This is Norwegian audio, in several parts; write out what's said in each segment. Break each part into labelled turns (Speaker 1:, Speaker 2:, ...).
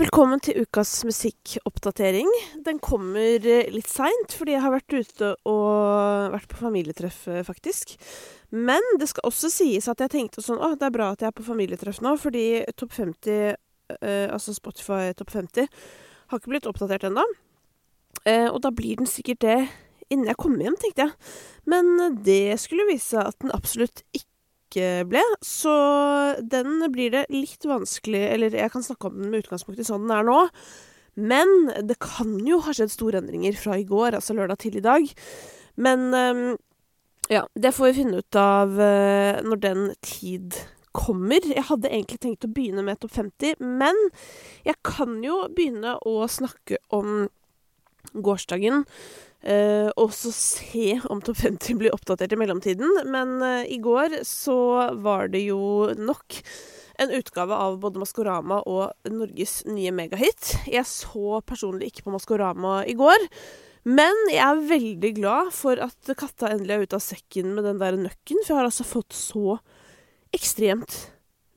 Speaker 1: Velkommen til ukas musikkoppdatering. Den kommer eh, litt seint, fordi jeg har vært ute og vært på familietreff, eh, faktisk. Men det skal også sies at jeg tenkte sånn Å, det er bra at jeg er på familietreff nå, fordi Topp 50, eh, altså Spotify Topp 50, har ikke blitt oppdatert ennå. Eh, og da blir den sikkert det innen jeg kommer hjem, tenkte jeg. Men det skulle vise at den absolutt ikke ikke ble. Så den blir det litt vanskelig Eller jeg kan snakke om den med utgangspunkt i sånn den er nå. Men det kan jo ha skjedd store endringer fra i går, altså lørdag til i dag. Men um, ja, det får vi finne ut av uh, når den tid kommer. Jeg hadde egentlig tenkt å begynne med Topp 50, men jeg kan jo begynne å snakke om gårsdagen. Uh, og så se om Topp 50 blir oppdatert i mellomtiden. Men uh, i går så var det jo nok en utgave av både Maskorama og Norges nye megahit. Jeg så personlig ikke på Maskorama i går. Men jeg er veldig glad for at katta endelig er ute av sekken med den der nøkken. For jeg har altså fått så ekstremt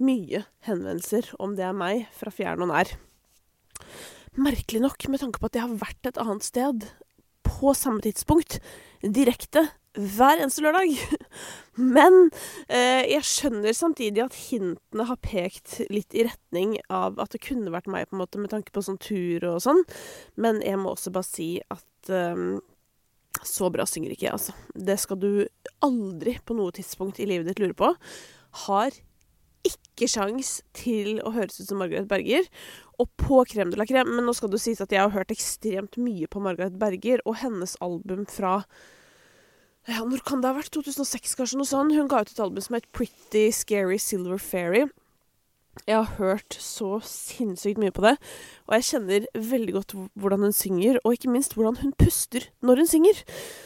Speaker 1: mye henvendelser om det er meg, fra fjern og nær. Merkelig nok, med tanke på at jeg har vært et annet sted på samme tidspunkt, direkte, hver eneste lørdag. Men eh, jeg skjønner samtidig at hintene har pekt litt i retning av at det kunne vært meg, på en måte, med tanke på sånn tur og sånn. Men jeg må også bare si at eh, så bra synger ikke jeg, altså. Det skal du aldri på noe tidspunkt i livet ditt lure på. Har ikke sjans til å høres ut som Margaret Berger. Og på Krem de la Krem men nå skal det sies at jeg har hørt ekstremt mye på Margaret Berger og hennes album fra ja, Når kan det ha vært? 2006, kanskje? noe sånt. Hun ga ut et album som het Pretty Scary Silver Fairy. Jeg har hørt så sinnssykt mye på det, og jeg kjenner veldig godt hvordan hun synger, og ikke minst hvordan hun puster når hun synger.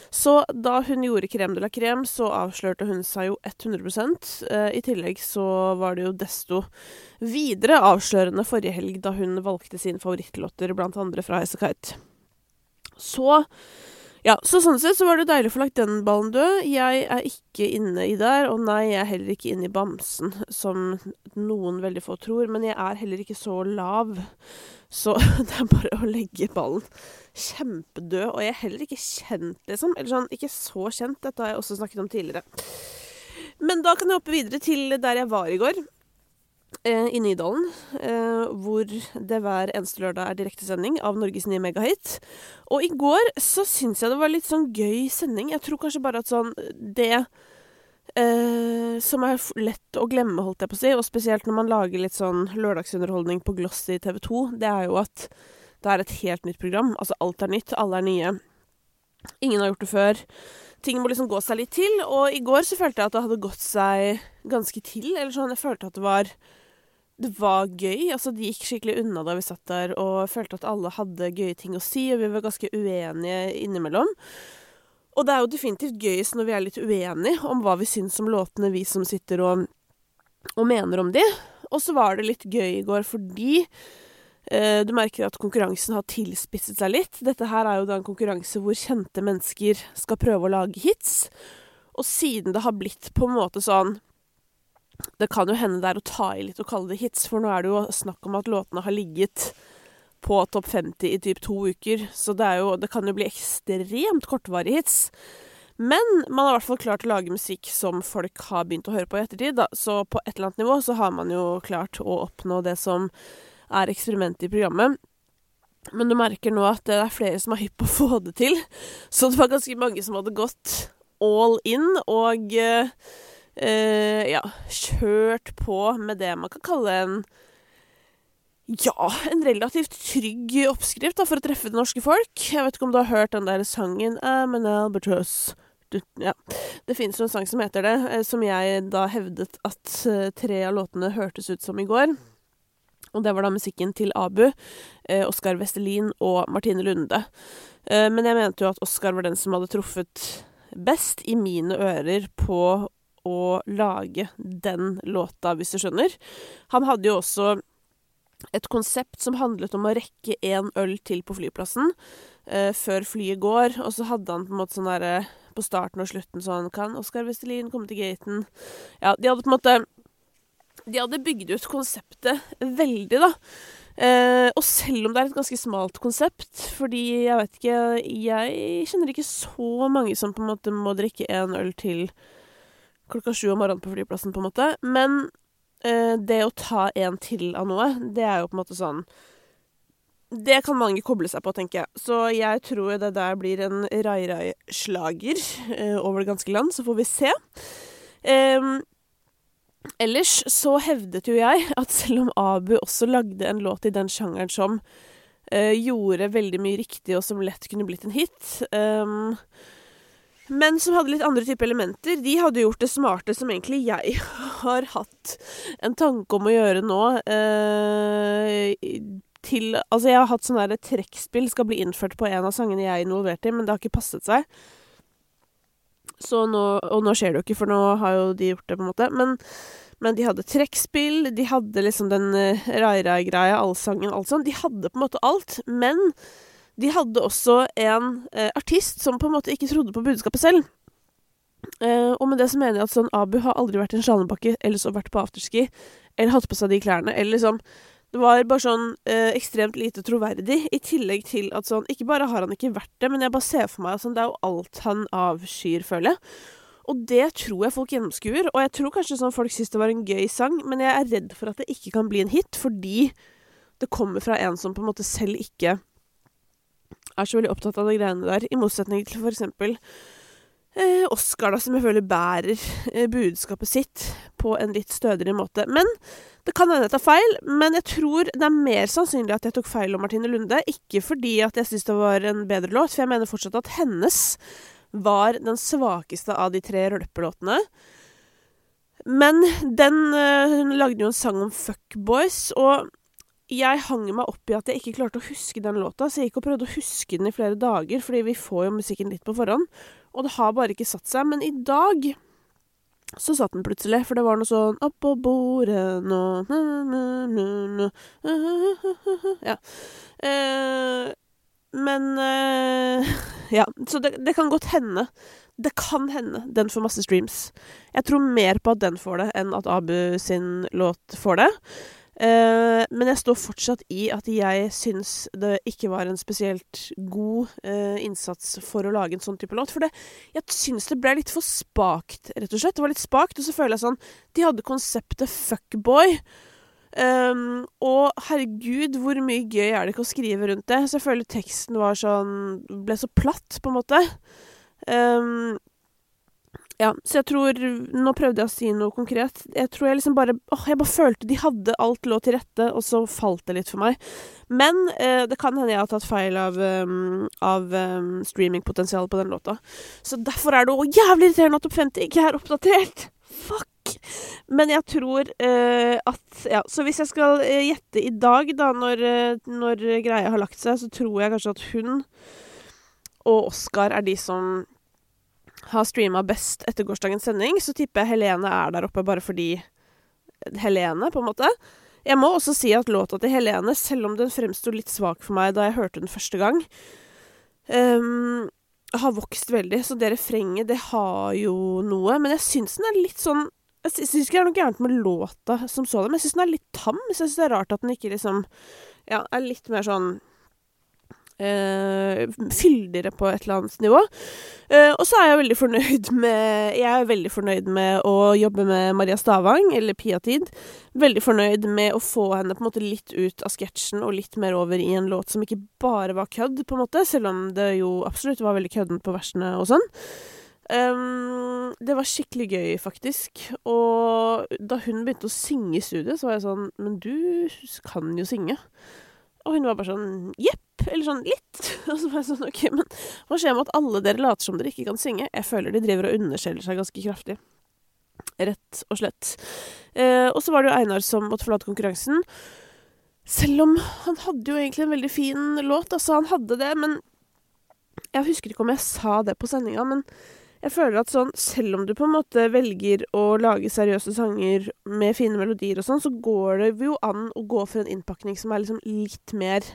Speaker 1: Så da hun gjorde Crème de la Crème, så avslørte hun seg jo 100 eh, I tillegg så var det jo desto videre avslørende forrige helg, da hun valgte sine favorittlåter, blant andre fra Highasakite. Så ja, så sånn sett så var det deilig å få lagt den ballen død. Jeg er ikke inne i der, og nei, jeg er heller ikke inne i bamsen, som noen veldig få tror. Men jeg er heller ikke så lav, så det er bare å legge ballen kjempedød. Og jeg er heller ikke kjent, liksom. Eller sånn, ikke så kjent. Dette har jeg også snakket om tidligere. Men da kan jeg hoppe videre til der jeg var i går i Nydalen, eh, hvor det hver eneste lørdag er direktesending av Norges nye megahit. Og i går så syns jeg det var litt sånn gøy sending. Jeg tror kanskje bare at sånn Det eh, som er lett å glemme, holdt jeg på å si, og spesielt når man lager litt sånn lørdagsunderholdning på Glossy TV 2, det er jo at det er et helt nytt program. Altså alt er nytt, alle er nye. Ingen har gjort det før. Ting må liksom gå seg litt til, og i går så følte jeg at det hadde gått seg ganske til. Eller sånn, jeg følte at det var det var gøy. Altså, det gikk skikkelig unna da vi satt der og følte at alle hadde gøye ting å si, og vi var ganske uenige innimellom. Og det er jo definitivt gøyest når vi er litt uenige om hva vi syns om låtene, vi som sitter og, og mener om de. Og så var det litt gøy i går fordi du merker at konkurransen har tilspisset seg litt. Dette her er jo da en konkurranse hvor kjente mennesker skal prøve å lage hits. Og siden det har blitt på en måte sånn det kan jo hende det er å ta i litt og kalle det hits, for nå er det jo snakk om at låtene har ligget på topp 50 i typ to uker, så det, jo, det kan jo bli ekstremt kortvarige hits. Men man har i hvert fall klart å lage musikk som folk har begynt å høre på i ettertid, da. Så på et eller annet nivå så har man jo klart å oppnå det som er eksperimentet i programmet. Men du merker nå at det er flere som er hypp på å få det til. Så det var ganske mange som hadde gått all in, og eh, ja, kjørt på med det man kan kalle en ja, en relativt trygg oppskrift da, for å treffe det norske folk. Jeg vet ikke om du har hørt den der sangen I'm an albatross. Ja. Det finnes jo en sang som heter det, eh, som jeg da hevdet at uh, tre av låtene hørtes ut som i går. Og det var da musikken til Abu, eh, Oskar Vestelin og Martine Lunde. Eh, men jeg mente jo at Oskar var den som hadde truffet best i mine ører på å lage den låta, hvis du skjønner. Han hadde jo også et konsept som handlet om å rekke én øl til på flyplassen eh, før flyet går, og så hadde han på en måte sånn derre på starten og slutten sånn Kan Oskar Vestelin komme til gaten? Ja, de hadde på en måte De hadde bygd ut konseptet veldig, da. Eh, og selv om det er et ganske smalt konsept, fordi jeg vet ikke Jeg kjenner ikke så mange som på en måte må drikke en øl til klokka sju om morgenen på flyplassen, på en måte. Men eh, det å ta en til av noe, det er jo på en måte sånn Det kan mange koble seg på, tenker jeg. Så jeg tror det der blir en rai-rai-slager eh, over det ganske land. Så får vi se. Eh, ellers så hevdet jo jeg at selv om Abu også lagde en låt i den sjangeren som eh, gjorde veldig mye riktig, og som lett kunne blitt en hit um, men som hadde litt andre typer elementer. De hadde gjort det smarte som egentlig jeg har hatt en tanke om å gjøre nå. Eh, til Altså, jeg har hatt sånn derre trekkspill skal bli innført på en av sangene jeg er involvert i, men det har ikke passet seg. Så nå Og nå skjer det jo ikke, for nå har jo de gjort det, på en måte. Men, men de hadde trekkspill, de hadde liksom den uh, rai-rai-greia, allsangen, alt sånt. De hadde på en måte alt. Men de hadde også en uh, artist som på en måte ikke trodde på budskapet selv. Uh, og med det så mener jeg at sånn Abu har aldri vært i en slalåmbakke eller så vært på afterski eller hatt på seg de klærne. Eller liksom Det var bare sånn eh, ekstremt lite troverdig. I tillegg til at sånn Ikke bare har han ikke vært det, men jeg bare ser for meg at sånn, det er jo alt han avskyr, føler jeg. Og det tror jeg folk gjennomskuer. Og jeg tror kanskje sånn folk syns det var en gøy sang, men jeg er redd for at det ikke kan bli en hit, fordi det kommer fra en som på en måte selv ikke er så veldig opptatt av de greiene der, i motsetning til for eksempel Oscar, da, som jeg føler bærer eh, budskapet sitt på en litt stødigere måte. Men det kan hende jeg tar feil, men jeg tror det er mer sannsynlig at jeg tok feil om Martine Lunde. Ikke fordi at jeg syns det var en bedre låt, for jeg mener fortsatt at hennes var den svakeste av de tre rølpelåtene. Men den uh, Hun lagde jo en sang om fuckboys, og jeg hang meg opp i at jeg ikke klarte å huske den låta, så jeg gikk og prøvde å huske den i flere dager, fordi vi får jo musikken litt på forhånd. Og det har bare ikke satt seg. Men i dag så satt den plutselig, for det var noe sånn Oppå bordet nå Ja. Eh, men eh, Ja, så det, det kan godt hende. Det kan hende den får masse streams. Jeg tror mer på at den får det, enn at Abu sin låt får det. Uh, men jeg står fortsatt i at jeg syns det ikke var en spesielt god uh, innsats for å lage en sånn type låt. For det, jeg syns det ble litt for spakt, rett og slett. Det var litt spakt, og så føler jeg sånn De hadde konseptet fuckboy. Um, og herregud, hvor mye gøy er det ikke å skrive rundt det? Så jeg føler teksten var sånn Ble så platt, på en måte. Um, ja, så jeg tror Nå prøvde jeg å si noe konkret. Jeg tror jeg liksom bare åh, jeg bare følte de hadde alt lå til rette, og så falt det litt for meg. Men eh, det kan hende jeg har tatt feil av, um, av um, streamingpotensialet på den låta. Så derfor er det òg jævlig irriterende at Topp 50 ikke er oppdatert. Fuck! Men jeg tror eh, at Ja, så hvis jeg skal eh, gjette i dag, da, når, eh, når greia har lagt seg, så tror jeg kanskje at hun og Oskar er de som har streama best etter gårsdagens sending, så tipper jeg Helene er der oppe bare fordi Helene, på en måte. Jeg må også si at låta til Helene, selv om den fremsto litt svak for meg da jeg hørte den første gang, um, har vokst veldig. Så det refrenget, det har jo noe. Men jeg syns den er litt sånn Jeg syns ikke det er noe gærent med låta som sådan, men jeg syns den er litt tam. Så jeg syns det er rart at den ikke liksom Ja, er litt mer sånn Uh, fyldigere på et eller annet nivå. Uh, og så er jeg veldig fornøyd med Jeg er veldig fornøyd med å jobbe med Maria Stavang, eller Pia Tid. Veldig fornøyd med å få henne på en måte litt ut av sketsjen og litt mer over i en låt som ikke bare var kødd, på en måte, selv om det jo absolutt var veldig kødden på versene og sånn. Um, det var skikkelig gøy, faktisk. Og da hun begynte å synge i studio, så var jeg sånn Men du kan jo synge. Og hun var bare sånn jepp. Eller sånn litt. Og så var jeg sånn OK, men hva skjer med at alle dere later som dere ikke kan synge? Jeg føler de driver og underskjeller seg ganske kraftig. Rett og slett. Eh, og så var det jo Einar som måtte forlate konkurransen. Selv om han hadde jo egentlig en veldig fin låt. Altså, han hadde det, men Jeg husker ikke om jeg sa det på sendinga, men jeg føler at sånn, selv om du på en måte velger å lage seriøse sanger med fine melodier og sånn, så går det jo an å gå for en innpakning som er liksom litt mer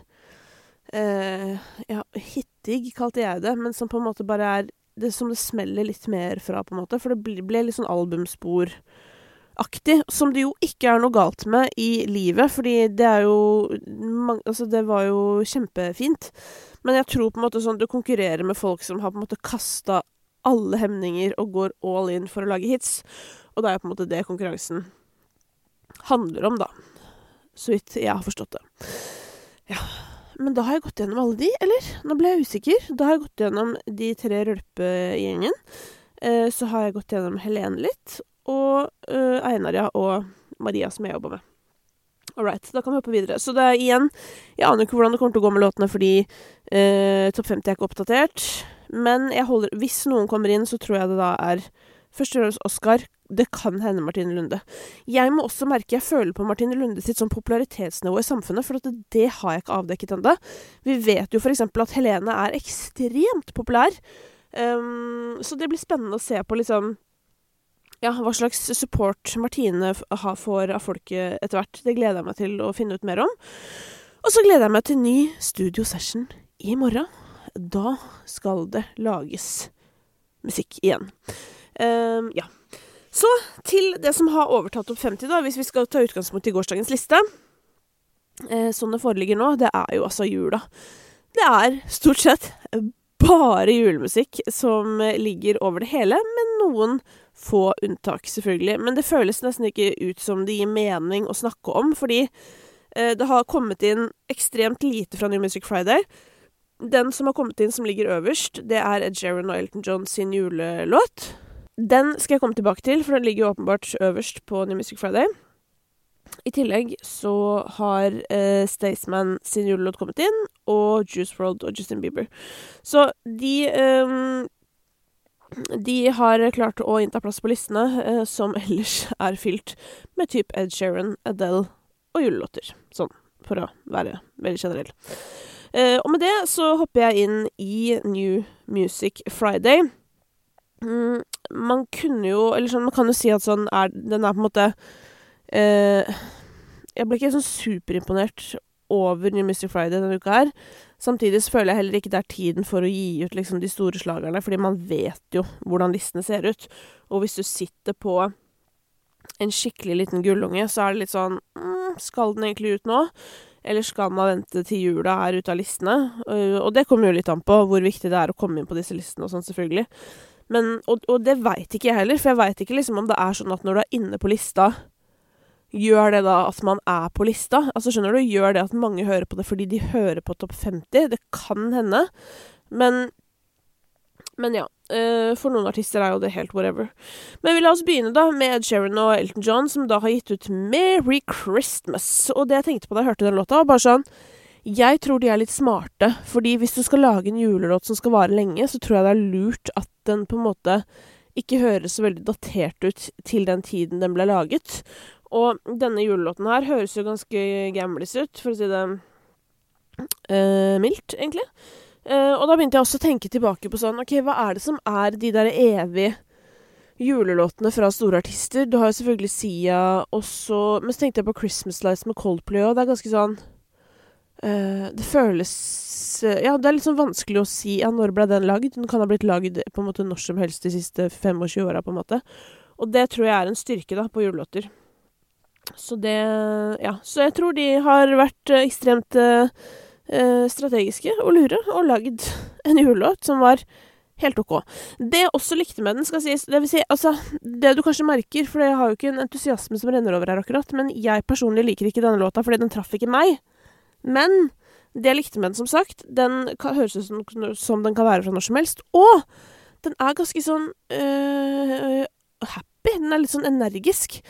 Speaker 1: eh, Ja, hittig kalte jeg det, men som på en måte bare er det Som det smeller litt mer fra, på en måte. For det ble, litt sånn albumspor aktig, som det jo ikke er noe galt med i livet, fordi det er jo Altså, det var jo kjempefint. Men jeg tror på en måte sånn du konkurrerer med folk som har på en måte kasta alle hemninger og går all in for å lage hits. Og det er jo på en måte det konkurransen handler om, da. Så vidt jeg har forstått det. Ja. Men da har jeg gått gjennom alle de, eller? Nå ble jeg usikker. Da har jeg gått gjennom de tre rølpegjengen. Eh, så har jeg gått gjennom Helene litt, og eh, Einar, ja, og Maria, som jeg jobber med. All right, da kan vi hoppe videre. Så det er igjen Jeg aner ikke hvordan det kommer til å gå med låtene, fordi eh, Topp 50 er ikke oppdatert. Men holder Hvis noen kommer inn, så tror jeg det da er først og fremst Oscar. Det kan hende Martine Lunde. Jeg må også merke Jeg føler på Martine Lunde sitt sånn popularitetsnivå i samfunnet, for det, det har jeg ikke avdekket ennå. Vi vet jo f.eks. at Helene er ekstremt populær. Um, så det blir spennende å se på liksom ja, hva slags support Martine får av folket etter hvert. Det gleder jeg meg til å finne ut mer om. Og så gleder jeg meg til ny studio session i morgen. Da skal det lages musikk igjen. Um, ja. Så til det som har overtatt opp 50, da, hvis vi skal ta utgangspunkt i gårsdagens liste. Eh, sånn det foreligger nå, det er jo altså jula. Det er stort sett bare julemusikk som ligger over det hele, med noen få unntak, selvfølgelig. Men det føles nesten ikke ut som det gir mening å snakke om, fordi eh, det har kommet inn ekstremt lite fra New Music Friday. Den som har kommet inn som ligger øverst, det er Ed Sheeran og Elton John sin julelåt. Den skal jeg komme tilbake til, for den ligger jo åpenbart øverst på New Music Friday. I tillegg så har eh, Staysman sin julelåt kommet inn, og Juice World og Justin Bieber. Så de eh, De har klart å innta plass på listene, eh, som ellers er fylt med type Ed Sheeran, Adele og julelåter. Sånn, for å være veldig generell. Eh, og med det så hopper jeg inn i New Music Friday. Mm, man kunne jo Eller sånn, man kan jo si at sånn er Den er på en måte eh, Jeg ble ikke sånn superimponert over New Mystic Friday denne uka her. Samtidig så føler jeg heller ikke det er tiden for å gi ut liksom de store slagerne, fordi man vet jo hvordan listene ser ut. Og hvis du sitter på en skikkelig liten gullunge, så er det litt sånn mm, Skal den egentlig ut nå? Eller skal man vente til jula er ute av listene? Og det kommer jo litt an på hvor viktig det er å komme inn på disse listene og sånn, selvfølgelig. Men, og, og det veit ikke jeg heller, for jeg veit ikke liksom om det er sånn at når du er inne på lista, gjør det da at man er på lista? Altså, skjønner du, gjør det at mange hører på det fordi de hører på Topp 50? Det kan hende. Men men ja. Uh, for noen artister er jo det helt whatever. Men vi la oss begynne da med Ed Sheeran og Elton John, som da har gitt ut Merry Christmas. Og det jeg tenkte på da jeg hørte den låta, var bare sånn Jeg tror de er litt smarte. Fordi hvis du skal lage en julelåt som skal vare lenge, så tror jeg det er lurt at den på en måte ikke høres så veldig datert ut til den tiden den ble laget. Og denne julelåten her høres jo ganske gamlis ut, for å si det uh, mildt, egentlig. Uh, og da begynte jeg også å tenke tilbake på sånn OK, hva er det som er de der evige julelåtene fra store artister? Du har jo selvfølgelig Sia, og så Men så tenkte jeg på Christmas Lights med Coldplay òg. Det er ganske sånn Det føles Ja, det er litt sånn vanskelig å si ja, når ble den lagd? Den kan ha blitt lagd på en måte når som helst de siste 25 åra, på en måte. Og det tror jeg er en styrke, da, på julelåter. Så det Ja. Så jeg tror de har vært ekstremt eh, strategiske og lure, og lagd en julelåt som var helt OK. Det jeg også likte med den, skal sies Det vil si, altså Det du kanskje merker, for jeg har jo ikke en entusiasme som renner over her akkurat, men jeg personlig liker ikke denne låta fordi den traff ikke meg. Men det jeg likte med den, som sagt, den kan, høres ut som, som, den kan være fra når som helst. Og den er ganske sånn øh, happy. Den er litt sånn energisk.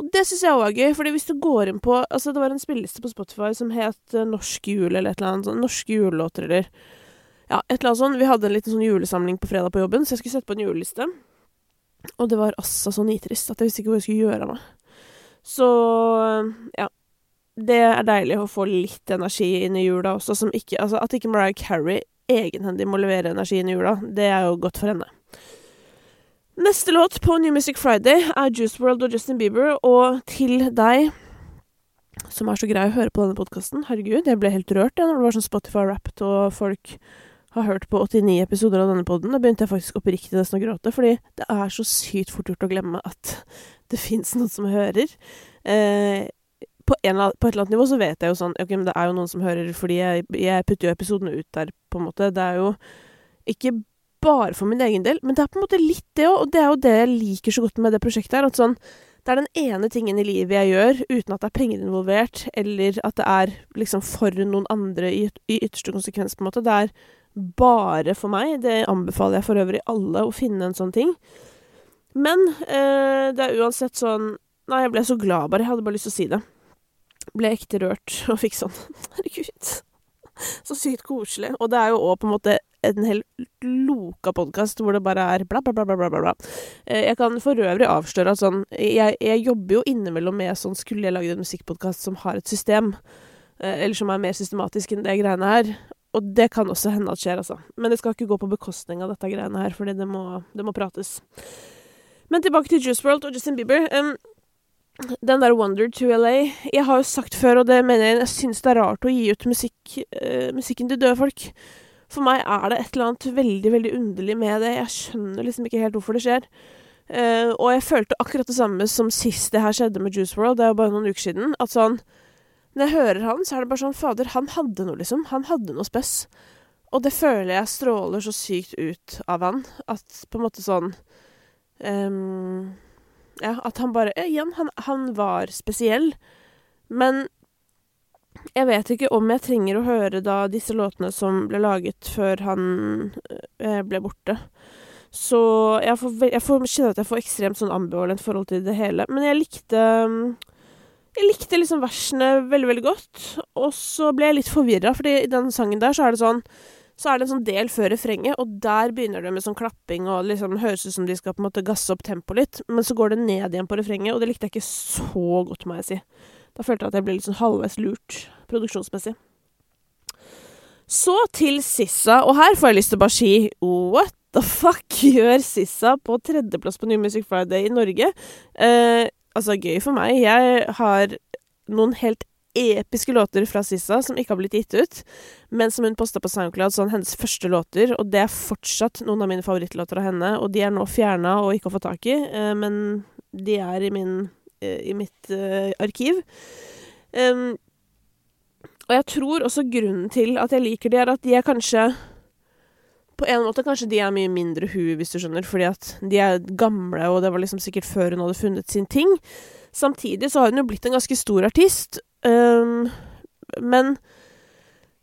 Speaker 1: Og det syns jeg òg er gøy, fordi hvis du går inn på Altså, det var en spilleliste på Spotify som het Norske Norsk jul, eller et eller annet sånt. Norske julelåter, eller Ja, et eller annet sånt. Vi hadde en liten sånn julesamling på fredag på jobben, så jeg skulle sette på en juleliste. Og det var altså så nitrist at jeg visste ikke hva jeg skulle gjøre av meg. Så ja. Det er deilig å få litt energi inn i jula også, som ikke Altså, at ikke Mariah Carey egenhendig må levere energi inn i jula, det er jo godt for henne. Neste låt på New Music Friday er Juice World og Justin Bieber, og til deg som er så grei å høre på denne podkasten Herregud, jeg ble helt rørt ja, når det var sånn Spotify-rappet og folk har hørt på 89 episoder av denne poden. Da begynte jeg faktisk oppriktig nesten å gråte, fordi det er så sykt fort gjort å glemme at det fins noen som hører. Eh, på, en, på, et eller annet nivå så vet jeg jo sånn Ok, men det er jo noen som hører, fordi jeg, jeg putter jo episodene ut der, på en måte. Det er jo ikke bare for min egen del, men det er på en måte litt det òg. Og det er jo det jeg liker så godt med det prosjektet her. At sånn Det er den ene tingen i livet jeg gjør uten at det er penger involvert, eller at det er liksom for noen andre i, i ytterste konsekvens, på en måte. Det er bare for meg. Det anbefaler jeg for øvrig alle å finne en sånn ting. Men eh, det er uansett sånn Nei, jeg ble så glad bare. Jeg hadde bare lyst til å si det. Ble ekte rørt og fikk sånn Herregud. Så sykt koselig. Og det er jo òg på en måte en hel loka podkast hvor det bare er bla, bla, bla, bla, bla. bla. jeg kan for øvrig avsløre at sånn jeg, jeg, jobber jo innimellom med sånn Skulle jeg lagd en musikkpodkast som har et system, eh, eller som er mer systematisk enn det greiene her, og det kan også hende at skjer, altså. Men det skal ikke gå på bekostning av dette greiene her, fordi det må, det må prates. Men tilbake til Juice World og Justin Bieber. Um, den der Wonder to LA Jeg har jo sagt før, og det mener jeg, jeg syns det er rart å gi ut musikk, uh, musikken til døde folk. For meg er det et eller annet veldig, veldig underlig med det. Jeg skjønner liksom ikke helt hvorfor det skjer. Uh, og jeg følte akkurat det samme som sist det her skjedde med Juice World, det er jo bare noen uker siden. At sånn når jeg hører han, så er det bare sånn Fader, han hadde noe, liksom. Han hadde noe spess. Og det føler jeg stråler så sykt ut av han, at på en måte sånn um, Ja, at han bare Igjen, han, han var spesiell. Men jeg vet ikke om jeg trenger å høre da disse låtene som ble laget før han eh, ble borte. Så jeg får, jeg får kjenne at jeg får ekstremt sånn ambivalent forhold til det hele. Men jeg likte um, jeg likte liksom versene veldig, veldig godt. Og så ble jeg litt forvirra, fordi i den sangen der så er det sånn så er det en sånn del før refrenget, og der begynner det med sånn klapping og liksom høres ut som de skal på en måte gasse opp tempoet litt, men så går det ned igjen på refrenget, og det likte jeg ikke så godt, må jeg si. Da følte jeg at jeg ble litt sånn halvveis lurt produksjonsmessig. Så til Sissa, og her får jeg lyst til å bare si what the fuck gjør Sissa på tredjeplass på New Music Friday i Norge? Eh, altså, gøy for meg. Jeg har noen helt episke låter fra Sissa som ikke har blitt gitt ut, men som hun posta på SoundCloud, sånn hennes første låter, og det er fortsatt noen av mine favorittlåter av henne, og de er nå fjerna og ikke å få tak i, eh, men de er i min eh, i mitt eh, arkiv. Og jeg tror også grunnen til at jeg liker de, er at de er kanskje på en måte kanskje de er mye mindre hu, hvis du skjønner, fordi at de er gamle, og det var liksom sikkert før hun hadde funnet sin ting. Samtidig så har hun jo blitt en ganske stor artist, um, men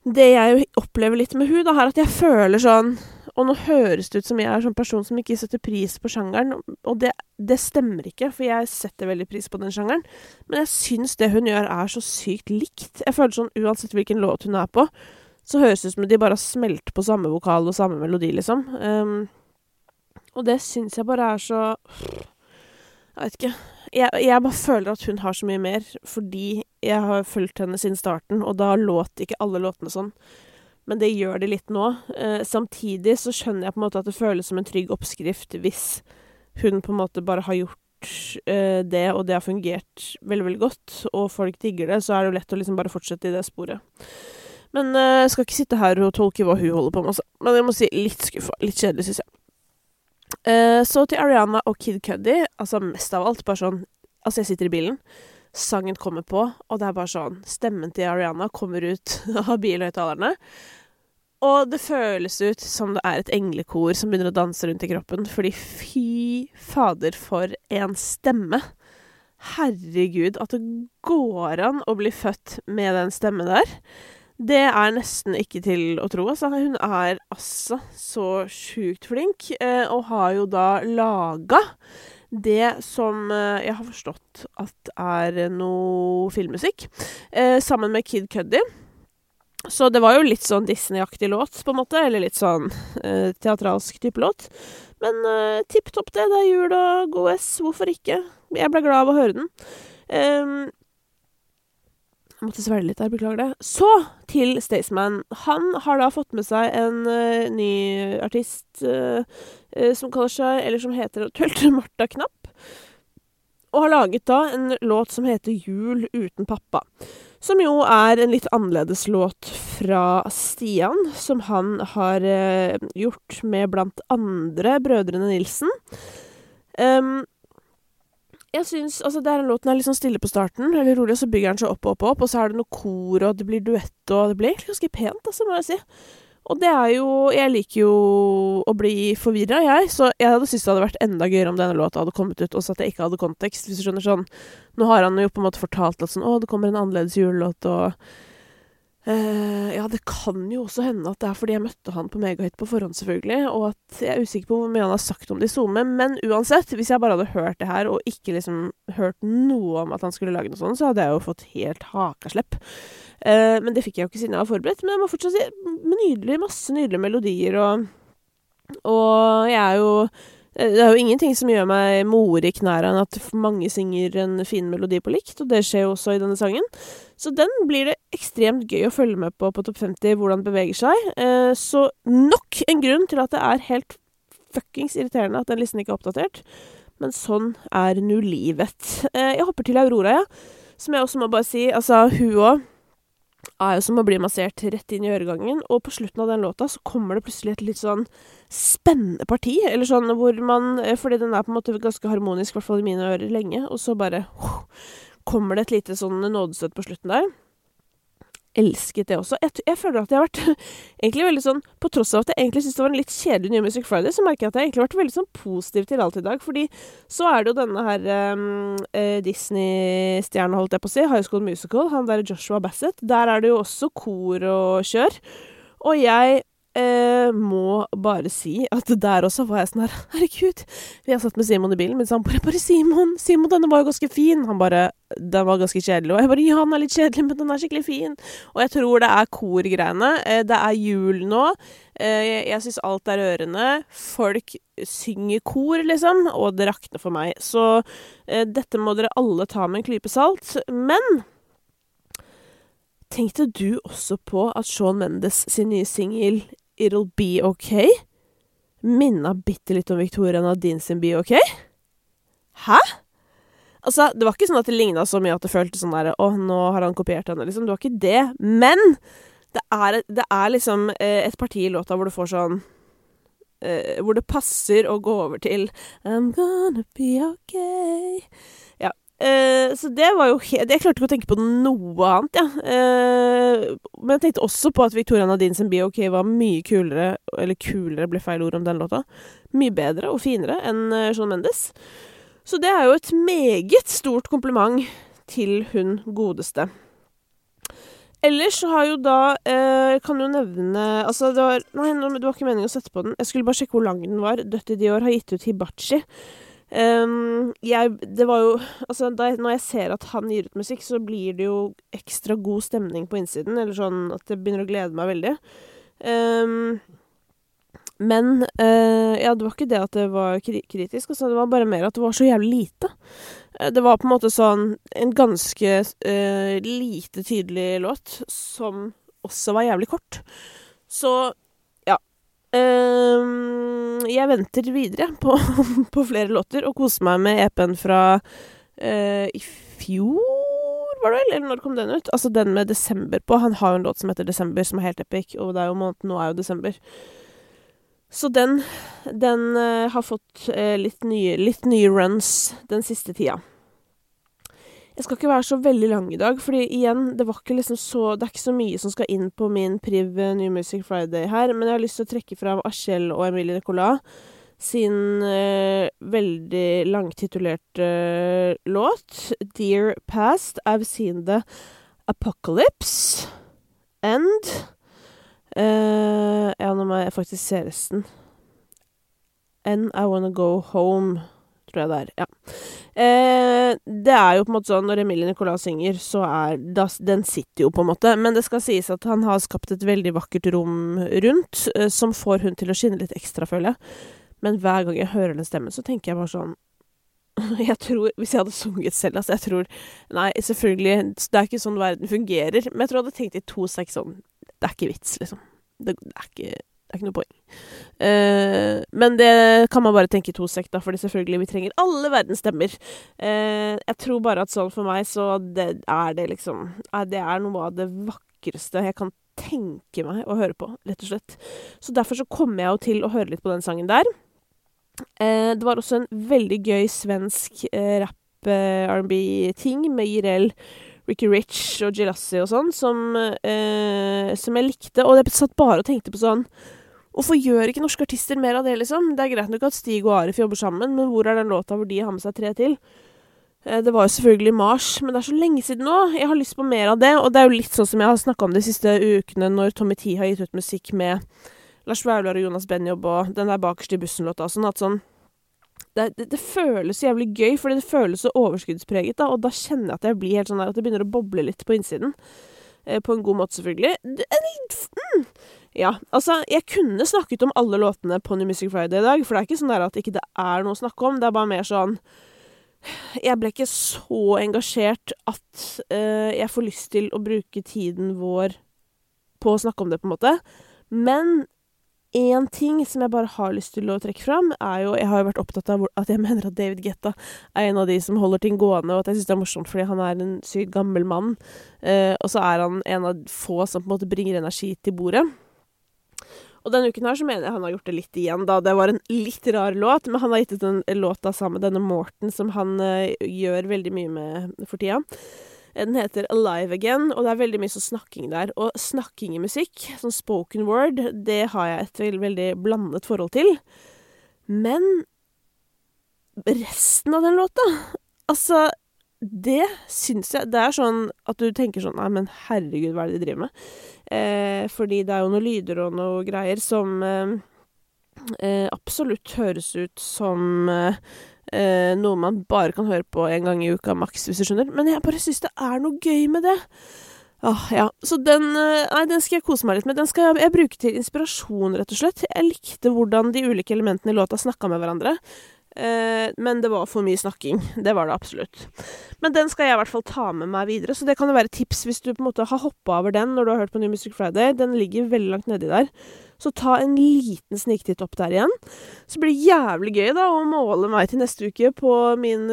Speaker 1: det jeg opplever litt med hun er at jeg føler sånn Og nå høres det ut som jeg er sånn person som ikke setter pris på sjangeren, og det, det stemmer ikke, for jeg setter veldig pris på den sjangeren, men jeg syns det hun gjør, er så sykt likt. Jeg føler sånn uansett hvilken låt hun er på, så høres det ut som de bare har smelt på samme vokal og samme melodi, liksom. Um, og det syns jeg bare er så Jeg vet ikke. Jeg, jeg, bare føler at hun har så mye mer, fordi jeg har fulgt henne siden starten, og da låt ikke alle låtene sånn. Men det gjør de litt nå. Eh, samtidig så skjønner jeg på en måte at det føles som en trygg oppskrift hvis hun på en måte bare har gjort eh, det, og det har fungert veldig, veldig godt, og folk digger det, så er det jo lett å liksom bare fortsette i det sporet. Men jeg jeg skal ikke sitte her og tolke hva hun holder på med, altså. Men jeg må si litt skuffa. Litt kjedelig, syns jeg. Uh, så til Ariana og Kid Cuddy. Altså mest av alt bare sånn Altså, jeg sitter i bilen. Sangen kommer på, og det er bare sånn Stemmen til Ariana kommer ut av bilhøyttalerne. Og det føles ut som det er et englekor som begynner å danse rundt i kroppen. Fordi fy fader, for en stemme! Herregud, at det går an å bli født med den stemmen der. Det er nesten ikke til å tro, altså. Hun er altså så sjukt flink, eh, og har jo da laga det som eh, jeg har forstått at er noe filmmusikk, eh, sammen med Kid Cuddy. Så det var jo litt sånn Disney-aktig låt, på en måte, eller litt sånn eh, teatralsk type låt. Men eh, tipp topp det. Det er jul og god S, hvorfor ikke? Jeg ble glad av å høre den. Um, jeg måtte svelge litt der, beklager det. Så til Staysman. Han har da fått med seg en uh, ny artist uh, som kaller seg, eller som heter eventuelt Martha Knapp. Og har laget da en låt som heter Jul uten pappa. Som jo er en litt annerledes låt fra Stian, som han har gjort med blant andre Brødrene Nilsen. Um, jeg syns Altså, det er en låt den er litt sånn stille på starten, eller rolig, og så bygger den seg opp og opp og opp, og så er det noe kor, og det blir duett, og det blir egentlig ganske pent, altså, må jeg si. Og det er jo Jeg liker jo å bli forvirra, jeg, så jeg hadde syntes det hadde vært enda gøyere om denne låta hadde kommet ut, også at jeg ikke hadde kontekst, hvis du skjønner sånn. Nå har han jo på en måte fortalt at sånn Å, det kommer en annerledes julelåt, og Uh, ja, det kan jo også hende at det er fordi jeg møtte han på Megahit på forhånd, selvfølgelig, og at jeg er usikker på hvor mye han har sagt om det i SoMe, men uansett, hvis jeg bare hadde hørt det her og ikke liksom hørt noe om at han skulle lage noe sånt, så hadde jeg jo fått helt hakaslepp. Uh, men det fikk jeg jo ikke siden jeg var forberedt, men jeg må fortsatt si nydelig, masse nydelige melodier, og, og jeg er jo det er jo ingenting som gjør meg more i knærne enn at mange synger en fin melodi på likt, og det skjer jo også i denne sangen. Så den blir det ekstremt gøy å følge med på på Topp 50, hvordan den beveger seg. Eh, så nok en grunn til at det er helt fuckings irriterende at den listen ikke er oppdatert. Men sånn er nu livet. Eh, jeg hopper til Aurora, ja. Som jeg også må bare si, altså hun òg er jo som å bli massert rett inn i øregangen, og på slutten av den låta så kommer det plutselig et litt sånn spennende parti, eller sånn hvor man eh, Fordi den er på en måte ganske harmonisk, i hvert fall i mine ører, lenge, og så bare kommer det et lite sånn nådestøt på slutten der elsket det også. Jeg, jeg, føler at jeg har vært egentlig veldig sånn På tross av at jeg egentlig syntes det var en litt kjedelig New Music Friday, så merker jeg at jeg egentlig har vært veldig sånn positiv til alt i dag. Fordi så er det jo denne her um, Disney-stjerna, holdt jeg på å si, High School Musical, han der Joshua Bassett. Der er det jo også kor og kjør. Og jeg eh, må bare si at der også var jeg sånn her Herregud, vi har satt med Simon i bilen, men han bare, bare 'Simon, Simon, denne var jo ganske fin.' Han bare 'Den var ganske kjedelig.' Og jeg bare 'Ja, den er litt kjedelig, men den er skikkelig fin'. Og jeg tror det er korgreiene. Eh, det er jul nå. Eh, jeg jeg syns alt er rørende. Folk synger kor, liksom, og det rakner for meg. Så eh, dette må dere alle ta med en klype salt. Men Tenkte du også på at Shaun Mendes sin nye singel It'll Be OK minna bitte litt om Victoria Nadine sin Be OK? Hæ? Altså, det var ikke sånn at det ligna så mye at det føltes sånn der Å, nå har han kopiert henne, liksom. Det var ikke det. Men det er, det er liksom eh, et parti i låta hvor du får sånn eh, Hvor det passer å gå over til I'm gonna be okay. Uh, så det var jo helt Jeg klarte ikke å tenke på noe annet, ja. Uh, men jeg tenkte også på at Victoria Nadine sin BOK var mye kulere Eller kulere ble feil ord om den låta. Mye bedre og finere enn uh, Shawn Mendes. Så det er jo et meget stort kompliment til hun godeste. Ellers har jo da eh, Kan jo nevne Altså, det var Nei, det var ikke meningen å sette på den. Jeg skulle bare sjekke hvor lang den var. Dødt i de år har gitt ut Hibachi. Um, jeg Det var jo Altså, da, når jeg ser at han gir ut musikk, så blir det jo ekstra god stemning på innsiden. Eller sånn at det begynner å glede meg veldig. Um, men uh, Ja, det var ikke det at det var kri kritisk, altså. Det var bare mer at det var så jævlig lite. Uh, det var på en måte sånn en ganske uh, lite tydelig låt, som også var jævlig kort. Så jeg venter videre på, på, flere låter og koser meg med EP-en fra uh, i fjor, var det vel? Eller når kom den ut? Altså den med desember på. Han har jo en låt som heter Desember, som er helt epic, og det er jo måneden nå er jo desember. Så den, den uh, har fått uh, litt nye, litt nye runs den siste tida. Jeg skal ikke være så veldig lang i dag, fordi igjen, det var ikke liksom så Det er ikke så mye som skal inn på min priv New Music Friday her, men jeg har lyst til å trekke fram Achel og Emilie Nicolas sin eh, veldig langtitulerte uh, låt, Dear Past, I've Seen The Apocalypse, End. Eh, Ja, nå må jeg faktisk se resten. And I Wanna Go Home tror jeg det er. Ja. Eh, det er jo på en måte sånn når Emilie Nicolas synger, så er da, Den sitter jo, på en måte. Men det skal sies at han har skapt et veldig vakkert rom rundt, eh, som får hun til å skinne litt ekstra, føler jeg. Men hver gang jeg hører den stemmen, så tenker jeg bare sånn jeg tror, Hvis jeg hadde sunget selv, altså, jeg tror Nei, selvfølgelig, det er ikke sånn verden fungerer. Men jeg tror jeg hadde tenkt i to seks sånn Det er ikke vits, liksom. Det, det er ikke det er ikke noe poeng. Uh, men det kan man bare tenke i to sek, da, fordi selvfølgelig, vi trenger alle verdens stemmer. Uh, jeg tror bare at sånn for meg, så det er det liksom uh, Det er noe av det vakreste jeg kan tenke meg å høre på, rett og slett. Så derfor så kommer jeg jo til å høre litt på den sangen der. det var også en veldig gøy svensk eh, R&B-ting med Jirel, Ricky Rich og Gilassi og sånn, som, eh, som jeg likte. Og jeg satt bare og tenkte på sånn Hvorfor gjør ikke norske artister mer av det, liksom? Det er greit nok at Stig og Arif jobber sammen, men hvor er den låta hvor de har med seg tre til? Eh, det var jo selvfølgelig Mars, men det er så lenge siden nå. Jeg har lyst på mer av det, og det er jo litt sånn som jeg har snakka om de siste ukene, når Tommy Tee har gitt ut musikk med Lars Vaular og Jonas Benjob og den der bakerst i bussen-låta og sånn, at sånn det, det, det, føles jævlig gøy, fordi det føles så overskuddspreget, da, og da kjenner jeg at jeg blir helt sånn der at det begynner å boble litt på innsiden. Eh, på en god måte, selvfølgelig. Mm, ja, altså, jeg kunne snakket om alle låtene på New Music Friday i dag, for det er ikke sånn at ikke det er noe å snakke om, det er bare mer sånn Jeg ble ikke så engasjert at eh, jeg får lyst til å bruke tiden vår på å snakke om det, på en måte. Men én ting som jeg bare har lyst til å trekke fram, er jo Jeg har jo vært opptatt av at jeg mener at David Getta er en av de som holder ting gående, og at jeg syns det er morsomt fordi han er en sykt gammel mann. Eh, og så er han en av få som på en måte bringer energi til bordet. Og denne uken her så mener jeg han har gjort det litt igjen, da. Det var en litt rar låt, men han har gitt ut en låt da sammen med denne Morten, som han eh, gjør veldig mye med for tida. Den heter Alive Again, og det er veldig mye sånn snakking der. Og snakking i musikk, sånn spoken word, det har jeg et veldig, veldig blandet forhold til. Men resten av den låta Altså, det syns jeg Det er sånn at du tenker sånn Nei, men herregud, hva er det de driver med? Eh, fordi det er jo noen lyder og noe greier som eh, eh, absolutt høres ut som eh, eh, noe man bare kan høre på en gang i uka maks, hvis du skjønner. Men jeg bare syns det er noe gøy med det. Åh, ja. Så den eh, Nei, den skal jeg kose meg litt med. Den skal jeg, jeg bruke til inspirasjon, rett og slett. Jeg likte hvordan de ulike elementene i låta snakka med hverandre. Eh, men det var for mye snakking. Det var det absolutt. Men den skal jeg i hvert fall ta med meg videre, så det kan jo være tips hvis du på en måte har hoppa over den når du har hørt på New Music Friday. Den ligger veldig langt nedi der. Så ta en liten sniktitt opp der igjen. Så blir det jævlig gøy da å måle meg til neste uke på min,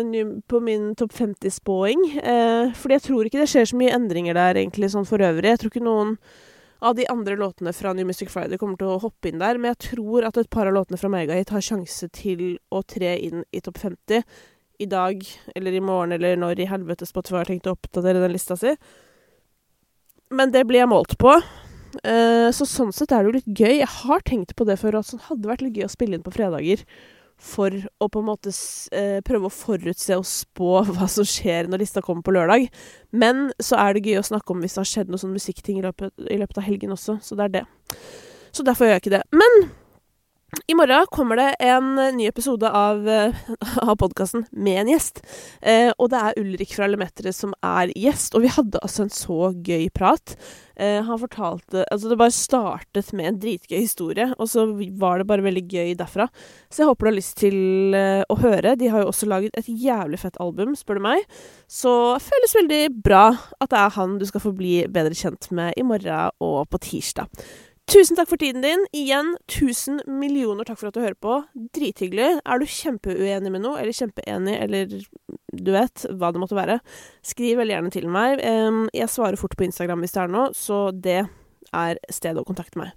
Speaker 1: min topp 50-spåing. Eh, fordi jeg tror ikke det skjer så mye endringer der egentlig sånn for øvrig. Jeg tror ikke noen av de andre låtene fra New Music Friday kommer til å hoppe inn der, men jeg tror at et par av låtene fra Megahit har sjanse til å tre inn i topp 50 i dag eller i morgen eller når i helvete Spotify har tenkt å oppdatere den lista si. Men det blir jeg målt på. Uh, så sånn sett er det jo litt gøy. Jeg har tenkt på det før, at det hadde vært litt gøy å spille inn på fredager for å på en måte eh, prøve å forutse og spå hva som skjer når lista kommer på lørdag. Men så er det gøy å snakke om hvis det har skjedd noe sånn musikkting i løpet, i løpet av helgen også. Så det er det. Så derfor gjør jeg ikke det. Men i morgen kommer det en ny episode av, uh, av podkasten med en gjest. Eh, og det er Ulrik fra Lemetere som er gjest, og vi hadde altså en så gøy prat. Eh, han fortalte Altså, det bare startet med en dritgøy historie, og så var det bare veldig gøy derfra. Så jeg håper du har lyst til å høre. De har jo også laget et jævlig fett album, spør du meg. Så det føles veldig bra at det er han du skal få bli bedre kjent med i morgen og på tirsdag. Tusen takk for tiden din. Igjen, tusen millioner takk for at du hører på. Drithyggelig. Er du kjempeuenig med noe, eller kjempeenig, eller du vet hva det måtte være, skriv veldig gjerne til meg. Jeg svarer fort på Instagram hvis det er noe, så det er stedet å kontakte meg.